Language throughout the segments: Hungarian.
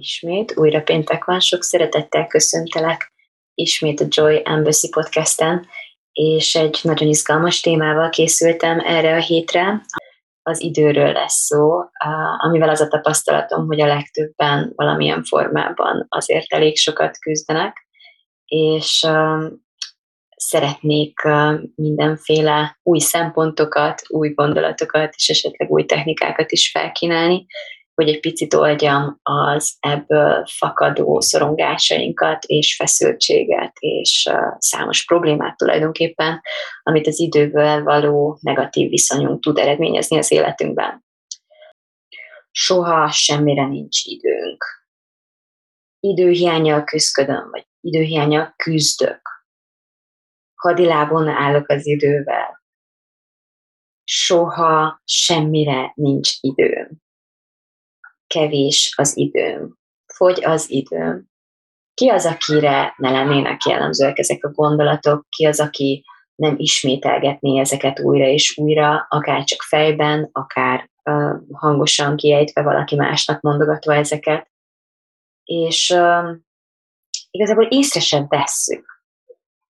Ismét, újra péntek van, sok szeretettel köszöntelek ismét a Joy Embassy podcasten, és egy nagyon izgalmas témával készültem erre a hétre. Az időről lesz szó, amivel az a tapasztalatom, hogy a legtöbben valamilyen formában azért elég sokat küzdenek, és szeretnék mindenféle új szempontokat, új gondolatokat, és esetleg új technikákat is felkínálni, hogy egy picit oldjam az ebből fakadó szorongásainkat és feszültséget és számos problémát tulajdonképpen, amit az idővel való negatív viszonyunk tud eredményezni az életünkben. Soha semmire nincs időnk. Időhiányjal küzdködöm, vagy időhiányjal küzdök. Hadilábon állok az idővel. Soha semmire nincs időm kevés az időm, fogy az időm. Ki az, akire ne lennének jellemzőek ezek a gondolatok, ki az, aki nem ismételgetné ezeket újra és újra, akár csak fejben, akár uh, hangosan kiejtve valaki másnak mondogatva ezeket. És uh, igazából észre sem vesszük,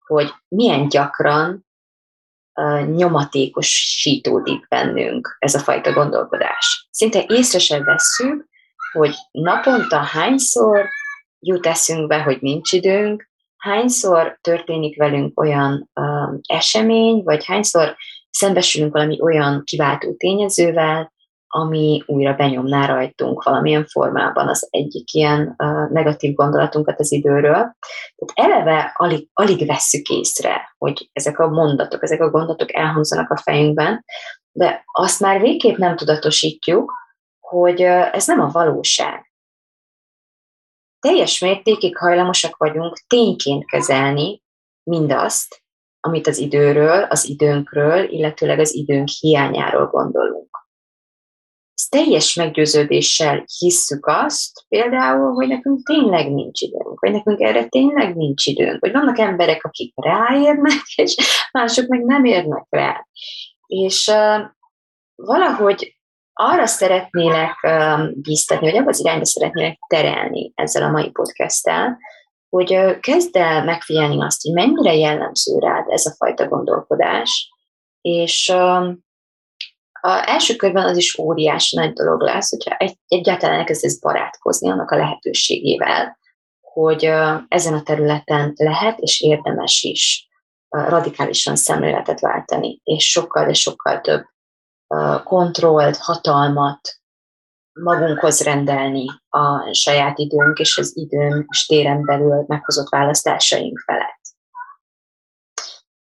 hogy milyen gyakran uh, nyomatékosítódik bennünk ez a fajta gondolkodás. Szinte észre sem vesszük, hogy naponta hányszor jut eszünkbe, hogy nincs időnk, hányszor történik velünk olyan um, esemény, vagy hányszor szembesülünk valami olyan kiváltó tényezővel, ami újra benyomná rajtunk valamilyen formában az egyik ilyen uh, negatív gondolatunkat az időről. Tehát eleve alig, alig vesszük észre, hogy ezek a mondatok, ezek a gondolatok elhangzanak a fejünkben, de azt már végképp nem tudatosítjuk, hogy ez nem a valóság. Teljes mértékig hajlamosak vagyunk tényként kezelni mindazt, amit az időről, az időnkről, illetőleg az időnk hiányáról gondolunk. Ez teljes meggyőződéssel hisszük azt, például, hogy nekünk tényleg nincs időnk, vagy nekünk erre tényleg nincs időnk, vagy vannak emberek, akik ráérnek, és mások meg nem érnek rá. És uh, valahogy arra szeretnélek bíztatni, vagy abban az irányba szeretnélek terelni ezzel a mai podcasttel, hogy kezd el megfigyelni azt, hogy mennyire jellemző rád ez a fajta gondolkodás, és a első körben az is óriási nagy dolog lesz, hogyha egy, egyáltalán elkezdesz barátkozni annak a lehetőségével, hogy ezen a területen lehet és érdemes is radikálisan szemléletet váltani, és sokkal, de sokkal több kontrollt, hatalmat magunkhoz rendelni a saját időnk és az időn és téren belül meghozott választásaink felett.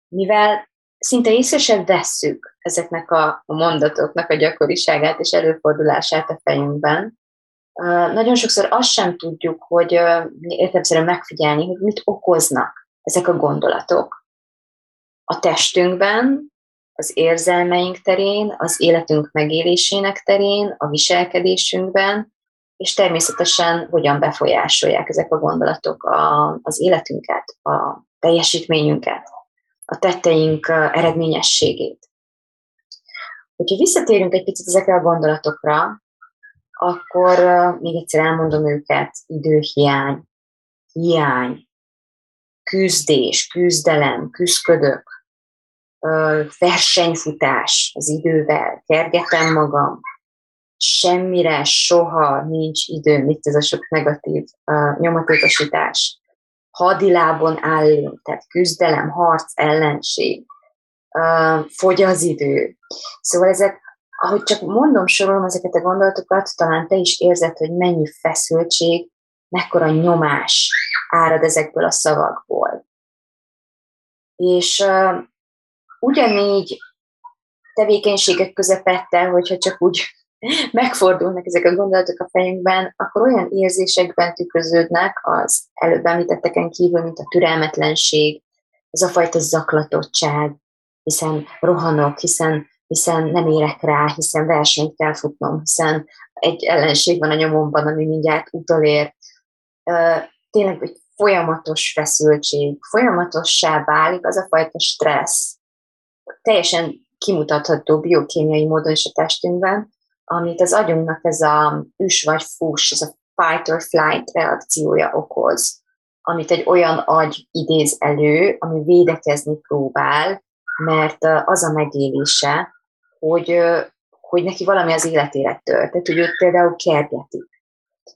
Mivel szinte észre sem vesszük ezeknek a mondatoknak a gyakoriságát és előfordulását a fejünkben, nagyon sokszor azt sem tudjuk, hogy értelmszerűen megfigyelni, hogy mit okoznak ezek a gondolatok a testünkben, az érzelmeink terén, az életünk megélésének terén, a viselkedésünkben, és természetesen hogyan befolyásolják ezek a gondolatok a, az életünket, a teljesítményünket, a tetteink eredményességét. Hogyha visszatérünk egy picit ezekre a gondolatokra, akkor még egyszer elmondom őket, időhiány, hiány, küzdés, küzdelem, küzdködök, versenyfutás az idővel, kergetem magam, semmire, soha nincs idő, mit ez a sok negatív uh, nyomatékosítás. Hadilábon állunk, tehát küzdelem, harc, ellenség, fogy az idő. Szóval ezek, ahogy csak mondom, sorolom ezeket a gondolatokat, talán te is érzed, hogy mennyi feszültség, mekkora nyomás árad ezekből a szavakból. És ugyanígy tevékenységek közepette, hogyha csak úgy megfordulnak ezek a gondolatok a fejünkben, akkor olyan érzésekben tükröződnek az előbb említetteken kívül, mint a türelmetlenség, ez a fajta zaklatottság, hiszen rohanok, hiszen, hiszen nem érek rá, hiszen versenyt kell futnom, hiszen egy ellenség van a nyomomban, ami mindjárt utolér. Tényleg egy folyamatos feszültség, folyamatossá válik az a fajta stressz, teljesen kimutatható biokémiai módon is a testünkben, amit az agyunknak ez a üs vagy fús, ez a fight or flight reakciója okoz, amit egy olyan agy idéz elő, ami védekezni próbál, mert az a megélése, hogy, hogy neki valami az életére tört, tehát hogy őt például kergetik.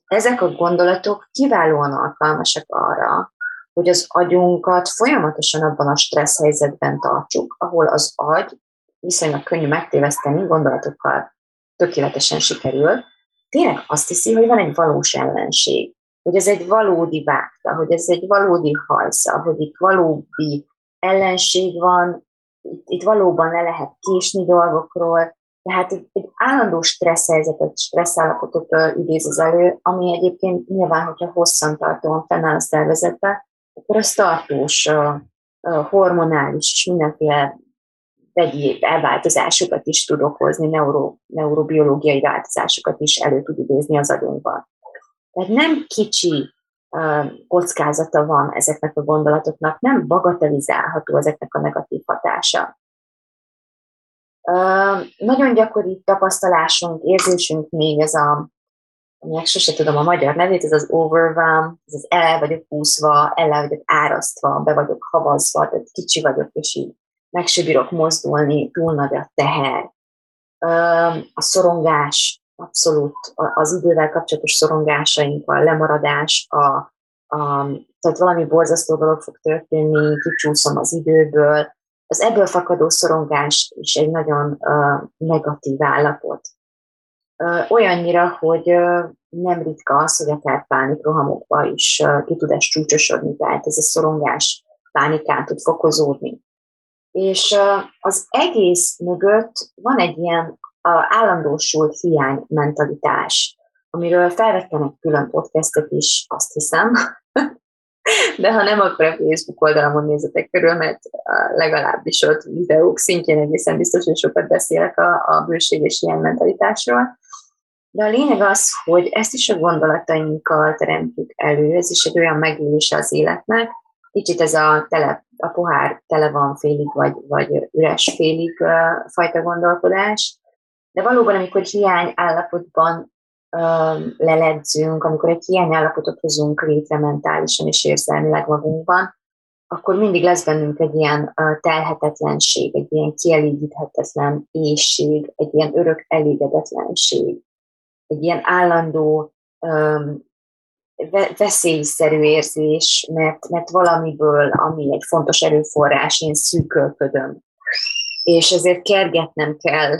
Ezek a gondolatok kiválóan alkalmasak arra, hogy az agyunkat folyamatosan abban a stressz helyzetben tartsuk, ahol az agy viszonylag könnyű megtéveszteni gondolatokkal tökéletesen sikerül, tényleg azt hiszi, hogy van egy valós ellenség, hogy ez egy valódi vágta, hogy ez egy valódi hajsza, hogy itt valódi ellenség van, itt, itt valóban le lehet késni dolgokról, tehát egy, egy állandó stressz helyzetet, stressz állapotot idéz az elő, ami egyébként nyilván, hogyha hosszantartóan fennáll a szervezetbe, akkor az tartós, hormonális és mindenféle vegyi elváltozásokat is tud okozni, neuro, neurobiológiai változásokat is elő tud idézni az agyunkban. Tehát nem kicsi kockázata van ezeknek a gondolatoknak, nem bagatelizálható ezeknek a negatív hatása. Nagyon gyakori tapasztalásunk, érzésünk még ez a, aminek sose tudom a magyar nevét, ez az overwhelm, ez az el vagyok úszva, el vagyok árasztva, be vagyok havazva, tehát kicsi vagyok, és így meg se bírok mozdulni, túl nagy a teher. A szorongás, abszolút az idővel kapcsolatos szorongásaink, a lemaradás, a, a, tehát valami borzasztó dolog fog történni, kicsúszom az időből. Az ebből fakadó szorongás is egy nagyon uh, negatív állapot. Olyannyira, hogy nem ritka az, hogy akár pánikrohamokba is ki tud ez csúcsosodni, tehát ez a szorongás pánikán tud fokozódni. És az egész mögött van egy ilyen állandósult hiány mentalitás, amiről felvettem egy külön podcastet is, azt hiszem, de ha nem, akkor a Facebook oldalamon nézzetek körül, mert legalábbis ott videók szintjén egészen biztos, hogy sokat beszélek a, a bőség és ilyen mentalitásról. De a lényeg az, hogy ezt is a gondolatainkkal teremtjük elő, ez is egy olyan megélése az életnek, kicsit ez a, tele, a pohár tele van félig, vagy, vagy üres félig uh, fajta gondolkodás. De valóban, amikor hiány állapotban um, leledzünk, amikor egy hiány állapotot hozunk létre mentálisan és érzelmileg magunkban, akkor mindig lesz bennünk egy ilyen telhetetlenség, egy ilyen kielégíthetetlen éjség, egy ilyen örök elégedetlenség, egy ilyen állandó um, veszélyszerű érzés, mert, mert valamiből, ami egy fontos erőforrás, én szűkölködöm. És ezért kergetnem kell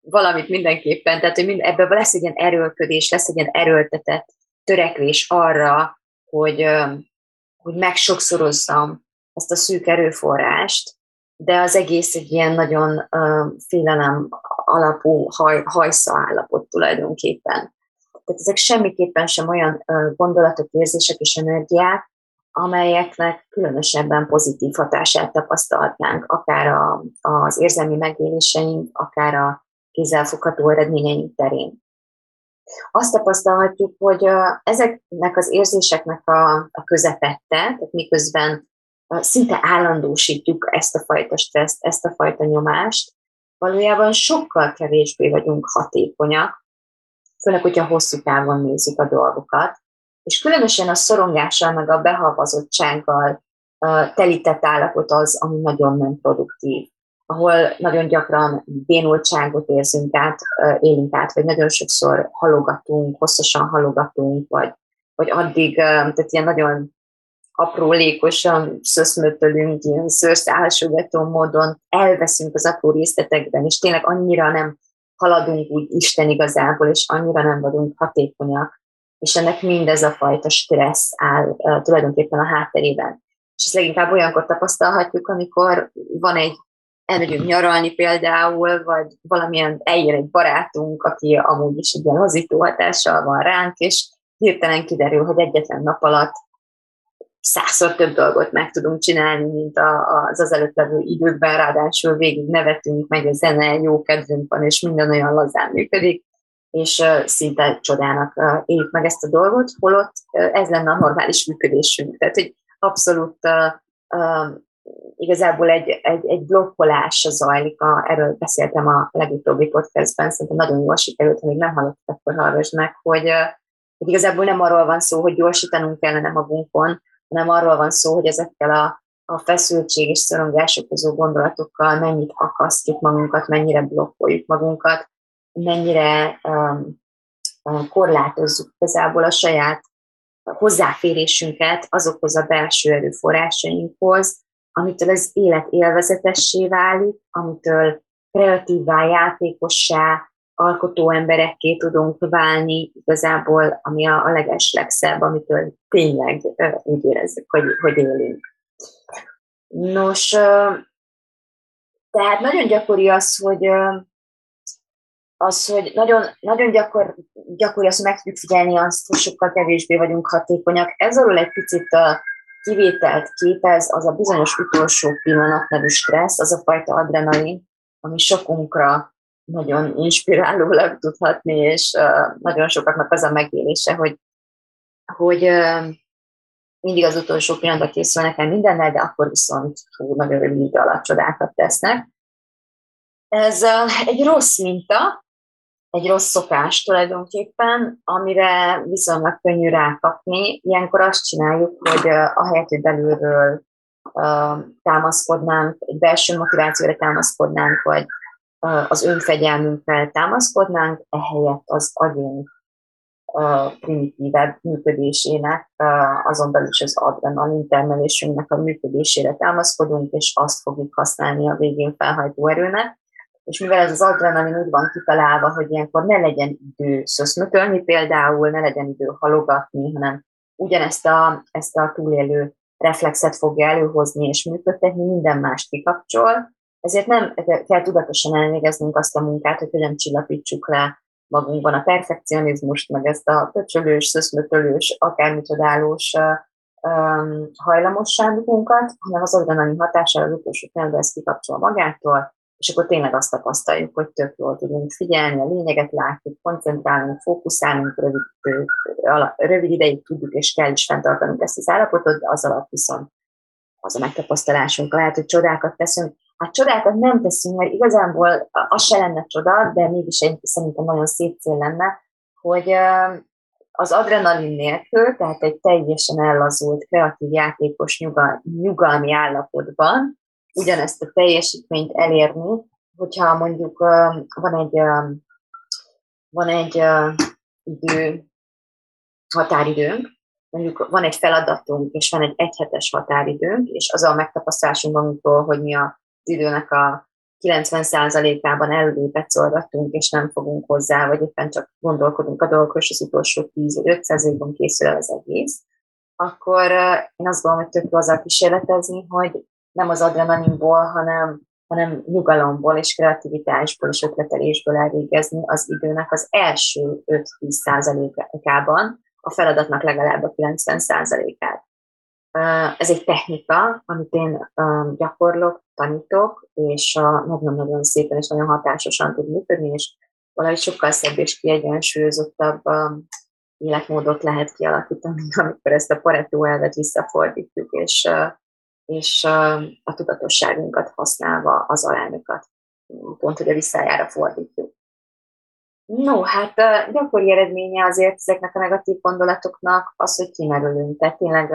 valamit mindenképpen, tehát hogy mind, ebből lesz egy ilyen erőlködés, lesz egy ilyen erőltetett törekvés arra, hogy, hogy megsokszorozzam ezt a szűk erőforrást, de az egész egy ilyen nagyon félelem alapú haj, hajsza állapot tulajdonképpen. Tehát ezek semmiképpen sem olyan gondolatok, érzések és energiák, amelyeknek különösebben pozitív hatását tapasztalhatnánk, akár a, az érzelmi megéléseink, akár a kézzelfogható eredményeink terén. Azt tapasztalhatjuk, hogy ezeknek az érzéseknek a, a közepette, tehát miközben szinte állandósítjuk ezt a fajta stresszt, ezt a fajta nyomást, valójában sokkal kevésbé vagyunk hatékonyak, főleg, hogyha hosszú távon nézzük a dolgokat. És különösen a szorongással, meg a behalvazottsággal uh, telített állapot az, ami nagyon nem produktív, ahol nagyon gyakran bénultságot érzünk át, élünk át, vagy nagyon sokszor halogatunk, hosszasan halogatunk, vagy, vagy addig, tehát ilyen nagyon aprólékosan szöszmötölünk, ilyen szőrszálsogató módon elveszünk az apró részletekben, és tényleg annyira nem haladunk úgy Isten igazából, és annyira nem vagyunk hatékonyak, és ennek mindez a fajta stressz áll uh, tulajdonképpen a hátterében. És ezt leginkább olyankor tapasztalhatjuk, amikor van egy elmegyünk nyaralni például, vagy valamilyen eljön egy barátunk, aki amúgy is egy ilyen hozító hatással van ránk, és hirtelen kiderül, hogy egyetlen nap alatt százszor több dolgot meg tudunk csinálni, mint az az előtt levő időkben, ráadásul végig nevetünk, meg a zene, jó kedvünk van, és minden olyan lazán működik, és szinte csodának éljük meg ezt a dolgot, holott ez lenne a normális működésünk. Tehát, hogy abszolút igazából egy, egy, egy blokkolás zajlik, a, erről beszéltem a legutóbbi podcastben, szerintem nagyon jól sikerült, még nem hallottak, akkor hallgass meg, hogy, hogy igazából nem arról van szó, hogy gyorsítanunk kellene magunkon, hanem arról van szó, hogy ezekkel a, a feszültség és szorongás okozó gondolatokkal mennyit akasztjuk magunkat, mennyire blokkoljuk magunkat, mennyire um, korlátozzuk igazából a saját hozzáférésünket azokhoz a belső erőforrásainkhoz, amitől az élet élvezetessé válik, amitől kreatívá, játékossá, alkotó emberekké tudunk válni, igazából, ami a, a leges legszebb, amitől tényleg úgy érezzük, hogy, hogy élünk. Nos, tehát nagyon gyakori az, hogy az, hogy nagyon, nagyon gyakor, gyakori az, hogy meg tudjuk figyelni azt, hogy sokkal kevésbé vagyunk hatékonyak. Ez alól egy picit a kivételt képez az a bizonyos utolsó pillanat nevű stressz, az a fajta adrenalin, ami sokunkra nagyon inspirálólag tudhatni, és nagyon sokaknak az a megélése, hogy, hogy mindig az utolsó pillanatban készülnek el mindennel, de akkor viszont hú, nagyon rövid idő alatt csodákat tesznek. Ez egy rossz minta, egy rossz szokás tulajdonképpen, amire viszonylag könnyű rákapni. Ilyenkor azt csináljuk, hogy ahelyett, hogy belülről támaszkodnánk, egy belső motivációra támaszkodnánk, vagy az önfegyelmünkkel támaszkodnánk, ehelyett az agyunk primitívebb működésének, azon belül is az adrenalin termelésünknek a működésére támaszkodunk, és azt fogjuk használni a végén felhajtó erőnek. És mivel ez az adrenalin úgy van kitalálva, hogy ilyenkor ne legyen idő szöszmötölni például, ne legyen idő halogatni, hanem ugyanezt a, ezt a túlélő reflexet fogja előhozni és működtetni, minden más kikapcsol, ezért nem kell tudatosan elvégeznünk azt a munkát, hogy hogyan csillapítsuk le magunkban a perfekcionizmust, meg ezt a pöcsölős, szöszmötölős, akármicsodálós um, hajlamosságunkat, hanem az adrenalin hatására az utolsó pillanatban ezt kikapcsol magától, és akkor tényleg azt tapasztaljuk, hogy tök jól tudunk figyelni, a lényeget látjuk, koncentrálunk, fókuszálunk, rövid, rövid ideig tudjuk és kell is fenntartanunk ezt az állapotot, de az alatt viszont az a megtapasztalásunk lehet, hogy csodákat teszünk. Hát csodákat nem teszünk, mert igazából az se lenne csoda, de mégis egy, szerintem nagyon szép cél lenne, hogy az adrenalin nélkül, tehát egy teljesen ellazult, kreatív, játékos, nyugal, nyugalmi állapotban ugyanezt a teljesítményt elérni, hogyha mondjuk van egy, van egy idő, határidőnk, mondjuk van egy feladatunk, és van egy egyhetes határidőnk, és az a megtapasztalásunk magunktól, hogy mi az időnek a 90%-ában előlépet szolgattunk, és nem fogunk hozzá, vagy éppen csak gondolkodunk a dolgokról, és az utolsó 10 vagy 5%-ban készül el az egész, akkor én azt gondolom, hogy tök azzal kísérletezni, hogy nem az adrenalinból, hanem, hanem nyugalomból és kreativitásból és ötletelésből elvégezni az időnek az első 5-10%-ában, a feladatnak legalább a 90%-át. Ez egy technika, amit én gyakorlok, tanítok, és nagyon-nagyon szépen és nagyon hatásosan tud működni, és valahogy sokkal szebb és kiegyensúlyozottabb életmódot lehet kialakítani, amikor ezt a Pareto elvet visszafordítjuk, és és a tudatosságunkat használva az arányokat, pont, hogy a visszájára fordítjuk. No, hát gyakori eredménye azért ezeknek a negatív gondolatoknak az, hogy kimerülünk. Tehát tényleg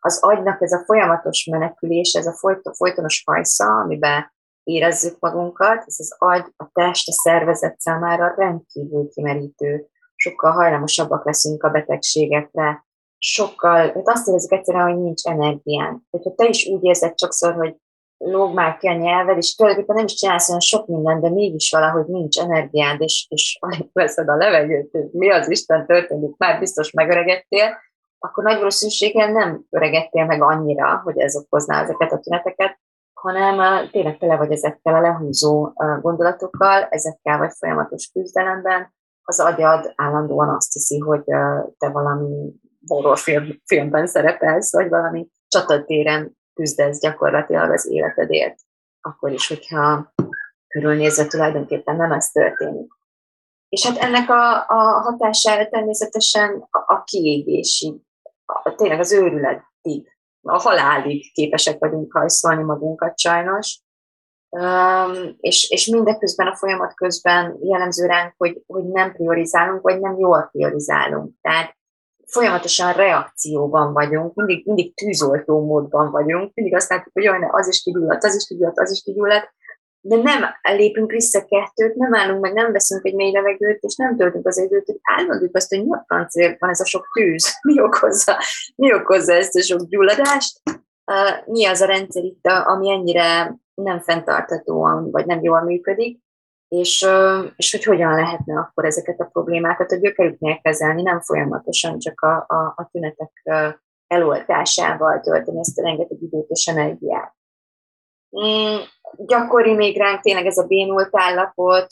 az agynak ez a folyamatos menekülés, ez a folytonos hajsza, amiben érezzük magunkat, ez az agy, a test, a szervezet számára rendkívül kimerítő. Sokkal hajlamosabbak leszünk a betegségekre, sokkal, tehát azt érezzük egyszerűen, hogy nincs energián. Hogyha te is úgy érzed sokszor, hogy lóg már ki a nyelved, és tulajdonképpen nem is csinálsz olyan sok minden, de mégis valahogy nincs energiád, és, és alig veszed a levegőt, mi az Isten történik, már biztos megöregettél, akkor nagy valószínűséggel nem öregettél meg annyira, hogy ez okozná ezeket a tüneteket, hanem tényleg tele vagy ezekkel a lehúzó gondolatokkal, ezekkel vagy folyamatos küzdelemben, az agyad állandóan azt hiszi, hogy te valami horrorfilmben szerepelsz, vagy valami csatatéren küzdesz gyakorlatilag az életedért. Akkor is, hogyha körülnézve tulajdonképpen nem ez történik. És hát ennek a, a hatására természetesen a, a kiégési, a, tényleg az őrületig, a halálig képesek vagyunk hajszolni magunkat sajnos. Um, és, és mindeközben a folyamat közben jellemző ránk, hogy, hogy nem priorizálunk, vagy nem jól priorizálunk. Tehát folyamatosan reakcióban vagyunk, mindig, mindig tűzoltó módban vagyunk, mindig azt látjuk, hogy jaj, az is kigyulladt, az is kigyulladt, az is kigyulladt, de nem lépünk vissza kettőt, nem állunk meg, nem veszünk egy mély levegőt, és nem töltünk az időt, hogy állandók azt, hogy mi a francért van ez a sok tűz, mi okozza, mi okozza ezt a sok gyulladást, uh, mi az a rendszer itt, ami ennyire nem fenntartatóan, vagy nem jól működik, és, uh, és hogy hogyan lehetne akkor ezeket a problémákat a gyökerüknél kezelni, nem folyamatosan csak a, a, a tünetek uh, eloltásával tölteni ezt a rengeteg időt és energiát. Mm, gyakori még ránk tényleg ez a bénult állapot,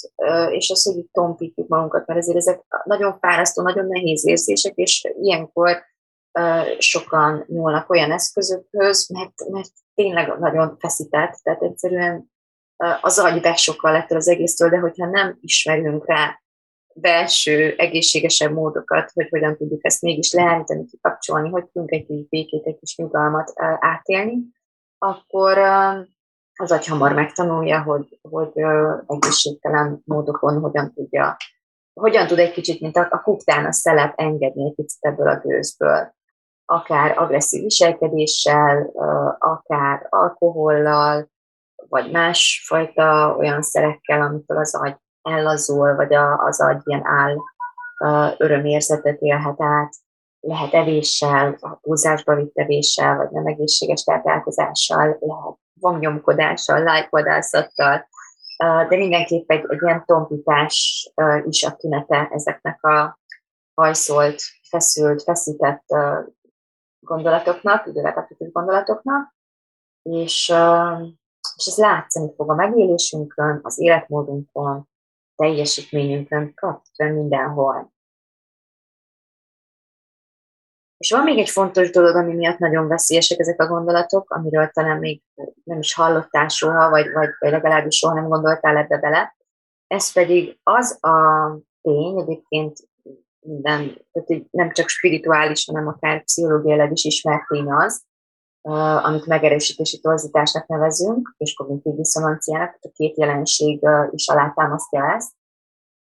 és az, hogy itt tompítjuk magunkat, mert ezért ezek nagyon fárasztó, nagyon nehéz érzések, és ilyenkor sokan nyúlnak olyan eszközökhöz, mert, mert tényleg nagyon feszített, tehát egyszerűen az agy besokkal lett az egésztől, de hogyha nem ismerünk rá belső, egészségesebb módokat, hogy hogyan tudjuk ezt mégis leállítani, kikapcsolni, hogy tudunk egy kis békét, egy kis nyugalmat átélni, akkor, az agy hamar megtanulja, hogy, hogy egészségtelen módokon hogyan tudja, hogyan tud egy kicsit, mint a, a kuktán a szelep engedni egy picit ebből a gőzből. Akár agresszív viselkedéssel, akár alkohollal, vagy másfajta olyan szerekkel, amitől az agy ellazul, vagy az agy ilyen áll örömérzetet élhet át, lehet evéssel, a túlzásba vitt evéssel, vagy nem egészséges táplálkozással, lehet vamnyomkodással, lájkvadászattal, de mindenképp egy, egy ilyen tompítás is a tünete ezeknek a hajszolt, feszült, feszített gondolatoknak, idővel kapcsolatos gondolatoknak, és, és ez látszani fog a megélésünkön, az életmódunkon, teljesítményünkön, kapcsolatban mindenhol. És van még egy fontos dolog, ami miatt nagyon veszélyesek ezek a gondolatok, amiről talán még nem is hallottál soha, vagy, vagy, legalábbis soha nem gondoltál ebbe bele. Ez pedig az a tény, egyébként minden, tehát nem csak spirituális, hanem akár pszichológiailag is ismert tény az, amit megerősítési torzításnak nevezünk, és kognitív diszonanciának, a két jelenség is alátámasztja ezt,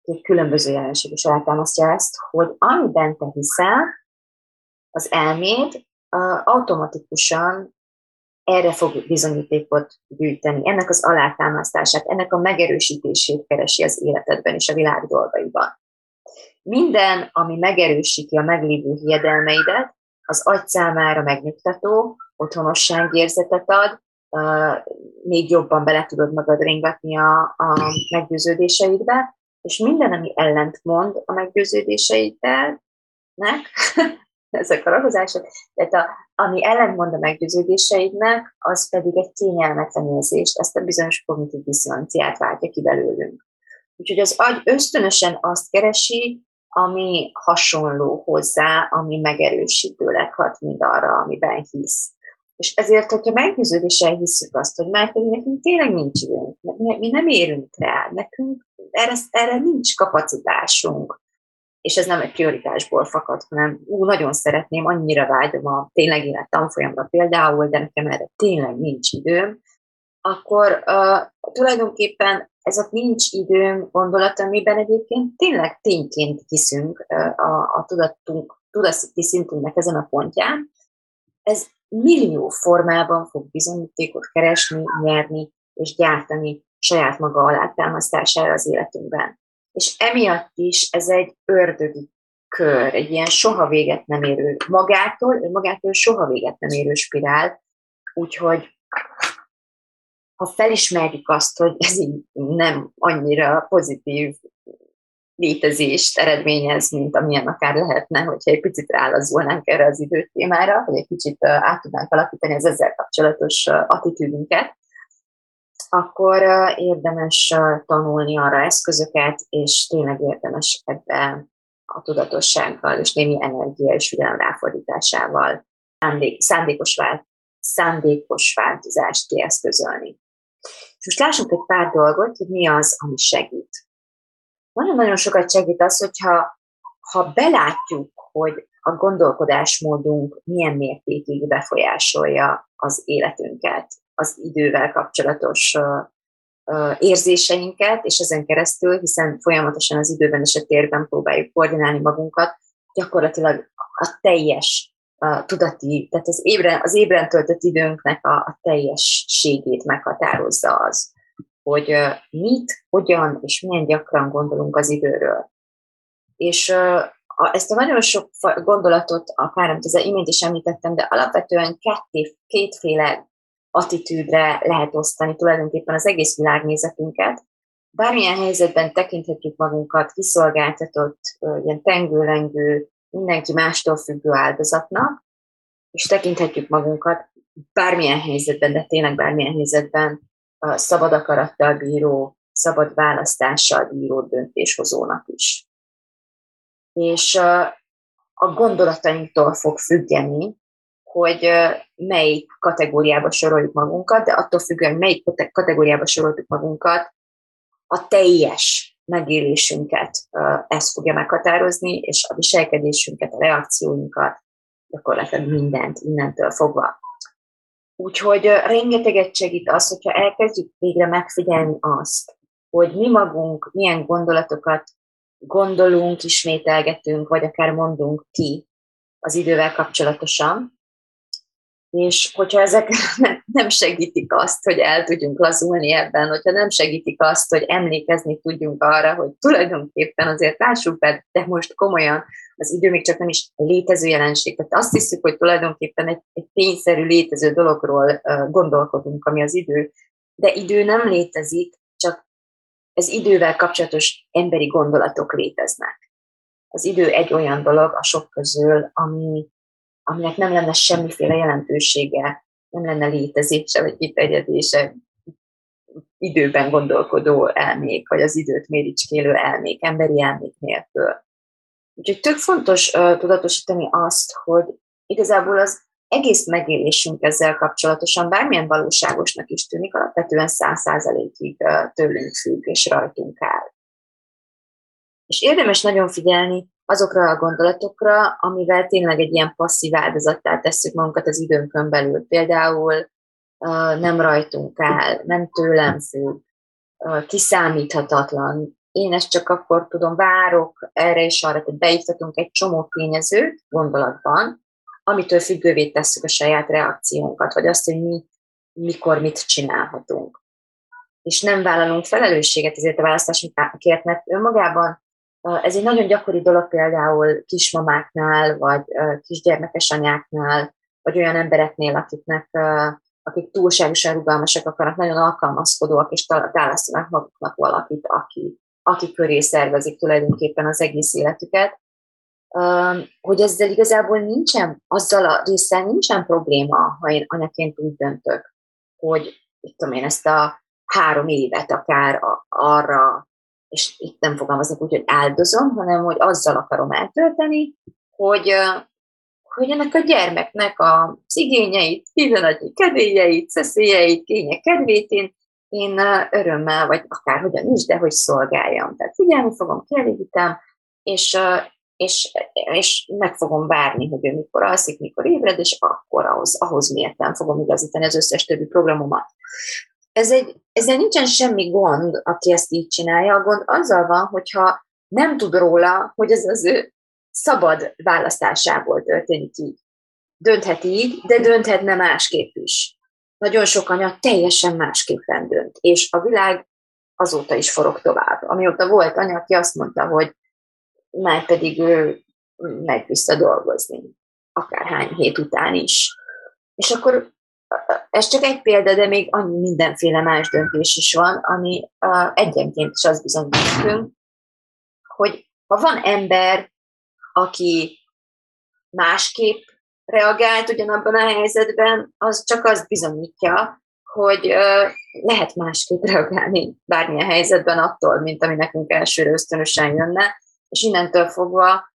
két különböző jelenség is alátámasztja ezt, hogy amiben te hiszel, az elméd automatikusan erre fog bizonyítékot gyűjteni, ennek az alátámasztását, ennek a megerősítését keresi az életedben és a világ dolgaiban. Minden, ami megerősíti a meglévő hiedelmeidet, az agy számára megnyugtató, otthonosságérzetet ad, még jobban bele tudod magad ringatni a, a meggyőződéseidbe, és minden, ami ellentmond a meggyőződéseidnek, ezek a ragozások, tehát a, ami ellentmond a meggyőződéseidnek, az pedig egy kényelmetlen érzést, ezt a bizonyos kognitív diszonanciát váltja ki belőlünk. Úgyhogy az agy ösztönösen azt keresi, ami hasonló hozzá, ami megerősítőleg hat mind arra, amiben hisz. És ezért, hogyha meggyőződéssel hiszük azt, hogy már pedig nekünk tényleg nincs időnk, mi nem érünk rá, nekünk erre, erre nincs kapacitásunk, és ez nem egy prioritásból fakad, hanem ú, nagyon szeretném, annyira vágyom a tényleg élet tanfolyamra például, de nekem erre tényleg nincs időm, akkor uh, tulajdonképpen ez a nincs időm gondolat, amiben egyébként tényleg tényként hiszünk uh, a, a tudatunk, tudati szintünknek ezen a pontján, ez millió formában fog bizonyítékot keresni, nyerni és gyártani saját maga alátámasztására az életünkben és emiatt is ez egy ördögi kör, egy ilyen soha véget nem érő, magától, magától soha véget nem érő spirál, úgyhogy ha felismerjük azt, hogy ez így nem annyira pozitív létezést eredményez, mint amilyen akár lehetne, hogyha egy picit rálazulnánk erre az időtémára, vagy egy kicsit át tudnánk alakítani az ezzel kapcsolatos attitűdünket, akkor érdemes tanulni arra eszközöket, és tényleg érdemes ebbe a tudatossággal és némi energia és figyelem ráfordításával szándék, szándékos, vált, szándékos változást kieszközölni. És most lássunk egy pár dolgot, hogy mi az, ami segít. Nagyon-nagyon sokat segít az, hogyha ha belátjuk, hogy a gondolkodásmódunk milyen mértékig befolyásolja az életünket, az idővel kapcsolatos érzéseinket, és ezen keresztül, hiszen folyamatosan az időben és a térben próbáljuk koordinálni magunkat, gyakorlatilag a teljes a tudati, tehát az ébren, az ébren töltött időnknek a, a teljességét meghatározza az, hogy mit, hogyan és milyen gyakran gondolunk az időről. És ezt a nagyon sok gondolatot, akár amit az imént is említettem, de alapvetően ketté, kétféle attitűdre lehet osztani tulajdonképpen az egész világnézetünket. Bármilyen helyzetben tekinthetjük magunkat kiszolgáltatott, ilyen tengőlengő, mindenki mástól függő áldozatnak, és tekinthetjük magunkat bármilyen helyzetben, de tényleg bármilyen helyzetben a szabad akarattal bíró, szabad választással bíró döntéshozónak is. És a gondolatainktól fog függeni, hogy melyik kategóriába soroljuk magunkat, de attól függően, melyik kategóriába soroljuk magunkat, a teljes megélésünket ez fogja meghatározni, és a viselkedésünket, a reakcióinkat, gyakorlatilag mindent innentől fogva. Úgyhogy rengeteget segít az, hogyha elkezdjük végre megfigyelni azt, hogy mi magunk milyen gondolatokat gondolunk, ismételgetünk, vagy akár mondunk ki az idővel kapcsolatosan, és hogyha ezek nem segítik azt, hogy el tudjunk lazulni ebben, hogyha nem segítik azt, hogy emlékezni tudjunk arra, hogy tulajdonképpen azért lássuk be, de most komolyan az idő még csak nem is létező jelenség. Tehát azt hiszük, hogy tulajdonképpen egy, egy tényszerű létező dologról gondolkodunk, ami az idő, de idő nem létezik, csak ez idővel kapcsolatos emberi gondolatok léteznek. Az idő egy olyan dolog a sok közül, ami, aminek nem lenne semmiféle jelentősége, nem lenne létezése vagy kiterjedése időben gondolkodó elmék, vagy az időt méricskélő elmék, emberi elmék nélkül. Úgyhogy tök fontos uh, tudatosítani azt, hogy igazából az egész megélésünk ezzel kapcsolatosan, bármilyen valóságosnak is tűnik, alapvetően száz százalékig uh, tőlünk függ és rajtunk áll. És érdemes nagyon figyelni azokra a gondolatokra, amivel tényleg egy ilyen passzív áldozattá tesszük magunkat az időnkön belül. Például nem rajtunk áll, nem tőlem függ, kiszámíthatatlan, én ezt csak akkor tudom, várok erre és arra, hogy beiktatunk egy csomó tényezőt gondolatban, amitől függővé tesszük a saját reakciónkat, vagy azt, hogy mi mikor mit csinálhatunk. És nem vállalunk felelősséget ezért a választásunkért, mert önmagában ez egy nagyon gyakori dolog például kismamáknál, vagy kisgyermekes anyáknál, vagy olyan embereknél, akiknek, akik túlságosan rugalmasak akarnak, nagyon alkalmazkodóak, és tálasztanak maguknak valakit, aki, aki köré szervezik tulajdonképpen az egész életüket, hogy ezzel igazából nincsen, azzal a résszel nincsen probléma, ha én anyaként úgy döntök, hogy tudom én, ezt a három évet akár arra és itt nem fogalmazok úgy, hogy áldozom, hanem hogy azzal akarom eltölteni, hogy, hogy ennek a gyermeknek a igényeit, pillanatnyi kedélyeit, szeszélyeit, kények kedvét én, én örömmel, vagy akárhogyan is, de hogy szolgáljam. Tehát figyelni fogom, kielégítem, és, és, és meg fogom várni, hogy ő mikor alszik, mikor ébred, és akkor ahhoz, ahhoz mérten fogom igazítani az összes többi programomat ez egy, ezzel nincsen semmi gond, aki ezt így csinálja. A gond azzal van, hogyha nem tud róla, hogy ez az ő szabad választásából történik így. Dönthet így, de dönthetne másképp is. Nagyon sok anya teljesen másképpen dönt, és a világ azóta is forog tovább. Amióta volt anya, aki azt mondta, hogy már pedig ő megy vissza dolgozni, akárhány hét után is. És akkor ez csak egy példa, de még annyi mindenféle más döntés is van, ami egyenként is az bizonyítunk, hogy ha van ember, aki másképp reagált ugyanabban a helyzetben, az csak azt bizonyítja, hogy lehet másképp reagálni bármilyen helyzetben attól, mint ami nekünk elsőre ösztönösen jönne, és innentől fogva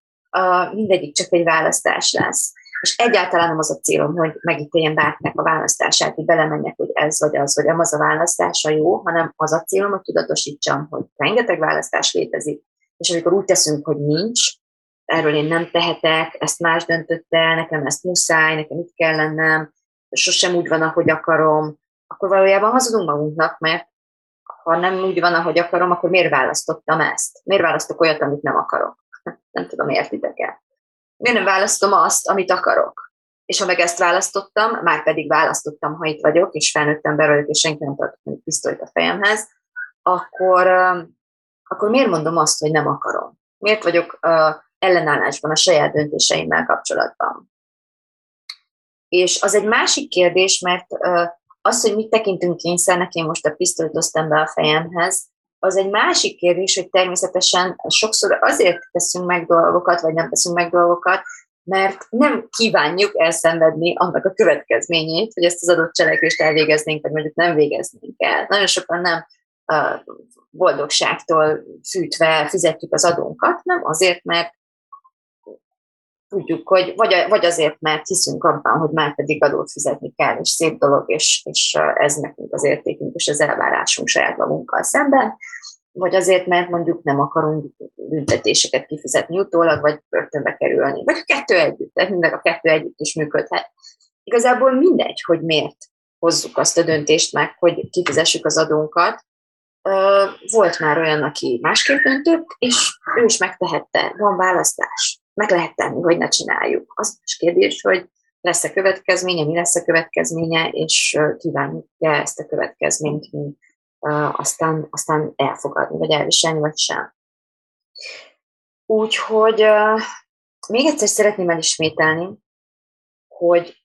mindegyik csak egy választás lesz. És egyáltalán nem az a célom, hogy megítéljen bárkinek a választását, hogy belemenjek, hogy ez vagy az, vagy nem az a választása jó, hanem az a célom, hogy tudatosítsam, hogy rengeteg választás létezik, és amikor úgy teszünk, hogy nincs, erről én nem tehetek, ezt más döntött el, nekem ezt muszáj, nekem itt kell lennem, sosem úgy van, ahogy akarom, akkor valójában hazudunk magunknak, mert ha nem úgy van, ahogy akarom, akkor miért választottam ezt? Miért választok olyat, amit nem akarok? Nem tudom, értitek el. Miért nem választom azt, amit akarok? És ha meg ezt választottam, már pedig választottam, ha itt vagyok, és felnőttem be és senki nem tartott pisztolyt a fejemhez, akkor, akkor miért mondom azt, hogy nem akarom? Miért vagyok ellenállásban a saját döntéseimmel kapcsolatban? És az egy másik kérdés, mert uh, az, hogy mit tekintünk kényszernek, én most a pisztolyt osztam be a fejemhez, az egy másik kérdés, hogy természetesen sokszor azért teszünk meg dolgokat, vagy nem teszünk meg dolgokat, mert nem kívánjuk elszenvedni annak a következményét, hogy ezt az adott cselekvést elvégeznénk, vagy mondjuk nem végeznénk el. Nagyon sokan nem boldogságtól fűtve fizetjük az adónkat, nem azért, mert tudjuk, hogy vagy, vagy azért, mert hiszünk abban, hogy már pedig adót fizetni kell, és szép dolog, és, és ez nekünk az értékünk és az elvárásunk saját magunkkal szemben, vagy azért, mert mondjuk nem akarunk büntetéseket kifizetni utólag, vagy börtönbe kerülni, vagy a kettő együtt, tehát minden a kettő együtt is működhet. Igazából mindegy, hogy miért hozzuk azt a döntést meg, hogy kifizessük az adónkat. Volt már olyan, aki másképp döntött, és ő is megtehette, van választás meg lehet tenni, hogy ne csináljuk. Az is kérdés, hogy lesz-e következménye, mi lesz a következménye, és kívánjuk-e ezt a következményt mi aztán, aztán elfogadni, vagy elviselni, vagy sem. Úgyhogy még egyszer szeretném elismételni, hogy